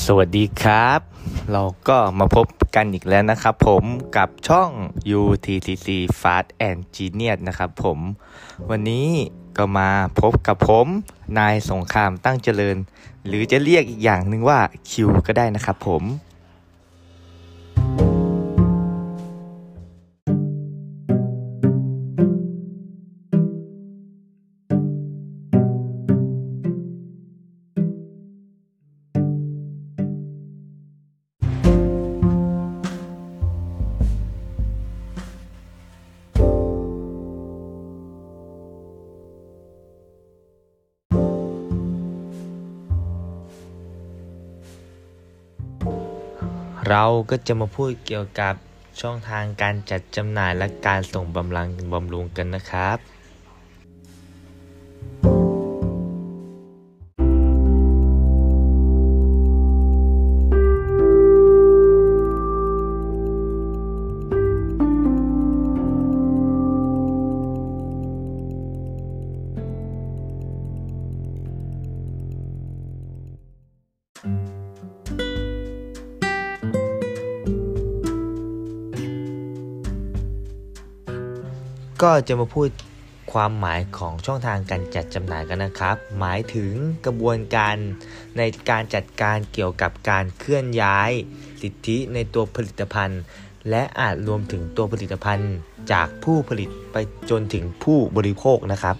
สวัสดีครับ เราก็มาพบกันอีกแล้วนะครับผมกับช่อง UTCC Fast and Genius นะครับผม วันนี้ก็มาพบกับผม นายสงครามตั้งเจริญ หรือจะเรียกอีกอย่างหนึ่งว่าคิวก็ได้นะครับผม เราก็จะมาพูดเกี่ยวกับช่องทางการจัดจำหน่ายและการส่งบำรังบำรุงกันนะครับ ก็จะมาพูดความหมายของช่องทางการจัดจำหน่ายกันนะครับ หมายถึงกระบวนการในการจัดการเกี่ยวกับการเคลื่อนย้ายสิทธิในตัวผลิตภัณฑ์ และอาจรวมถึงตัวผลิตภัณฑ์ จากผู้ผลิตไปจนถึงผู้บริโภคนะครับ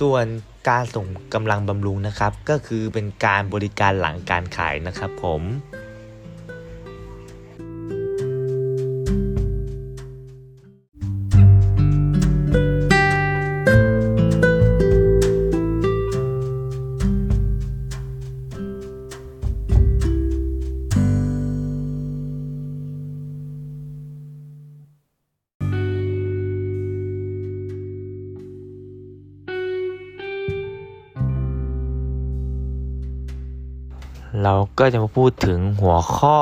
ส่วนการส่งกำลังบำรุงนะครับ ก็คือเป็นการบริการหลังการขายนะครับผม เราก็จะมาพูดถึงหัวข้อ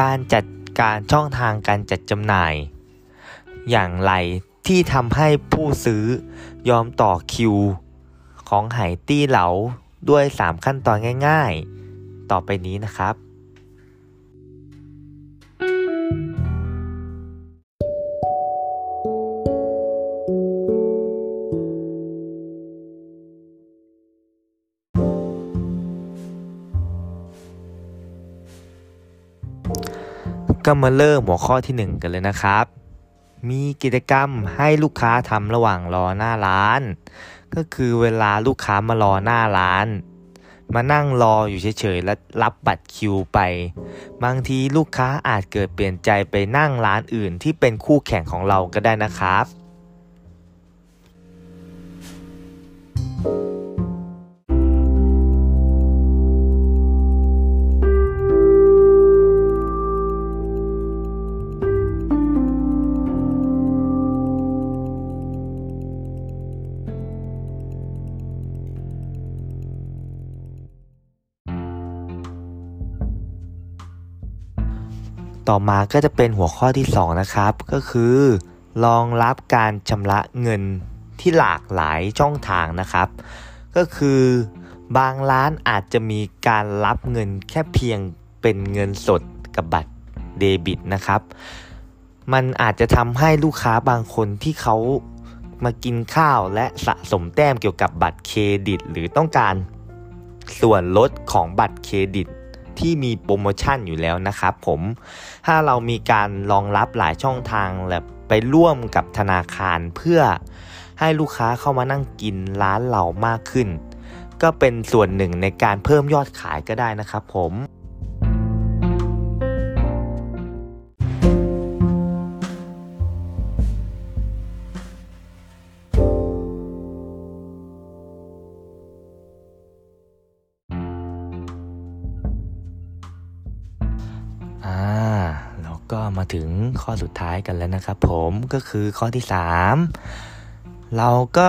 การจัดการช่องทางการจัดจำหน่าย อย่างไรที่ทำให้ผู้ซื้อยอมต่อคิว ของไหตี้เหลาด้วย 3 ขั้นตอนง่าย ๆ ต่อไปนี้นะครับ ก็มาเริ่มหัวข้อที่ 1 กันเลยนะครับ มีกิจกรรมให้ลูกค้าทำระหว่างรอหน้าร้าน ก็คือเวลาลูกค้ามารอหน้าร้าน มานั่งรออยู่เฉยๆแล้วรับบัตรคิวไป บางทีลูกค้าอาจเกิดเปลี่ยนใจไปนั่งร้านอื่นที่เป็นคู่แข่งของเราก็ได้นะครับ ต่อมาก็จะเป็นหัวข้อที่ 2 นะครับ ก็คือรองรับการชำระเงินที่หลากหลายช่องทางนะครับ ก็คือบางร้านอาจจะมีการรับเงินแค่เพียงเป็นเงินสดกับบัตรเดบิตนะครับ มันอาจจะทำให้ลูกค้าบางคนที่เขามากินข้าวและสะสมแต้มเกี่ยวกับบัตรเครดิต หรือต้องการส่วนลดของบัตรเครดิต ที่มีโปรโมชั่นอยู่แล้วนะครับผมถ้าเรามีการรองรับหลายช่องทางแบบไปร่วมกับธนาคารเพื่อให้ลูกค้าเข้ามานั่งกินร้านเรามากขึ้น ก็เป็นส่วนหนึ่งในการเพิ่มยอดขายก็ได้นะครับผม มาถึงข้อสุดท้ายกันแล้วนะครับ ผมก็คือข้อที่ 3 เราก็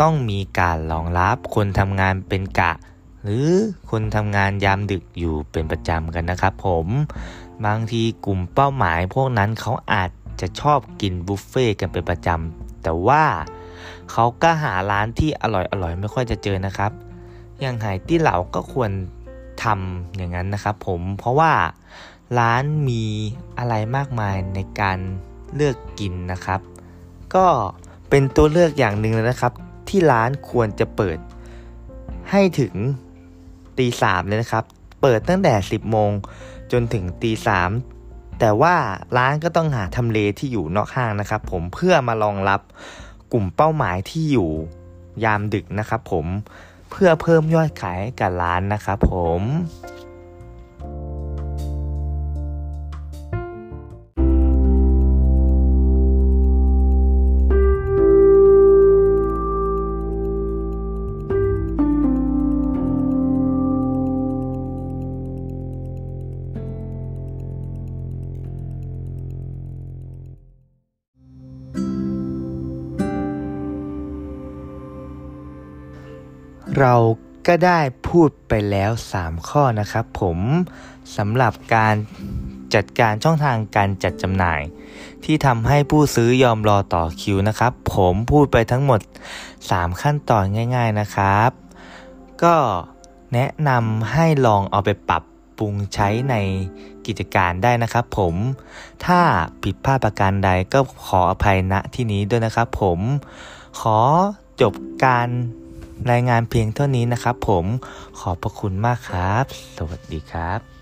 ต้องมีการรองรับคนทำงานเป็นกะ หรือคนทำงานยามดึกอยู่เป็นประจำกันนะครับ ผมบางทีกลุ่มเป้าหมายพวกนั้นเขาอาจจะชอบกินบุฟเฟ่ต์กันเป็นประจำแต่ว่าเขาก็หาร้านที่อร่อยๆไม่ค่อยจะเจอนะครับ อย่างไหตี้เหลาก็ควรทำอย่างนั้นนะครับ ผมเพราะว่า ร้านมีอะไรมากมายในการเลือกกินนะครับ ก็เป็นตัวเลือกอย่างหนึ่งเลยนะครับ ที่ร้านควรจะเปิดให้ถึงตีสามเลยนะครับ เปิดตั้งแต่ 10 โมงจนถึงตีสามแต่ว่าร้านก็ต้องหาทำเลที่อยู่นอกห้างนะครับ ผมเพื่อมารองรับกลุ่มเป้าหมายที่อยู่ยามดึกนะครับ ผมเพื่อเพิ่มยอดขายกับร้านนะครับผม เราก็ได้พูดไปแล้ว 3 ข้อนะครับผมสำหรับการจัดการช่องทางการจัดจำหน่าย ที่ทำให้ผู้ซื้อยอมรอต่อคิวนะครับ ผมพูดไปทั้งหมด 3 ขั้นตอนง่าย ๆนะครับ ก็แนะนำให้ลองเอาไปปรับปรุงใช้ในกิจการได้นะครับผม ถ้าผิดพลาดประการใดก็ขออภัยณที่นี้ด้วยนะครับผม ขอจบการ รายงานเพียงเท่านี้นะครับผมขอบพระคุณมากครับ สวัสดีครับ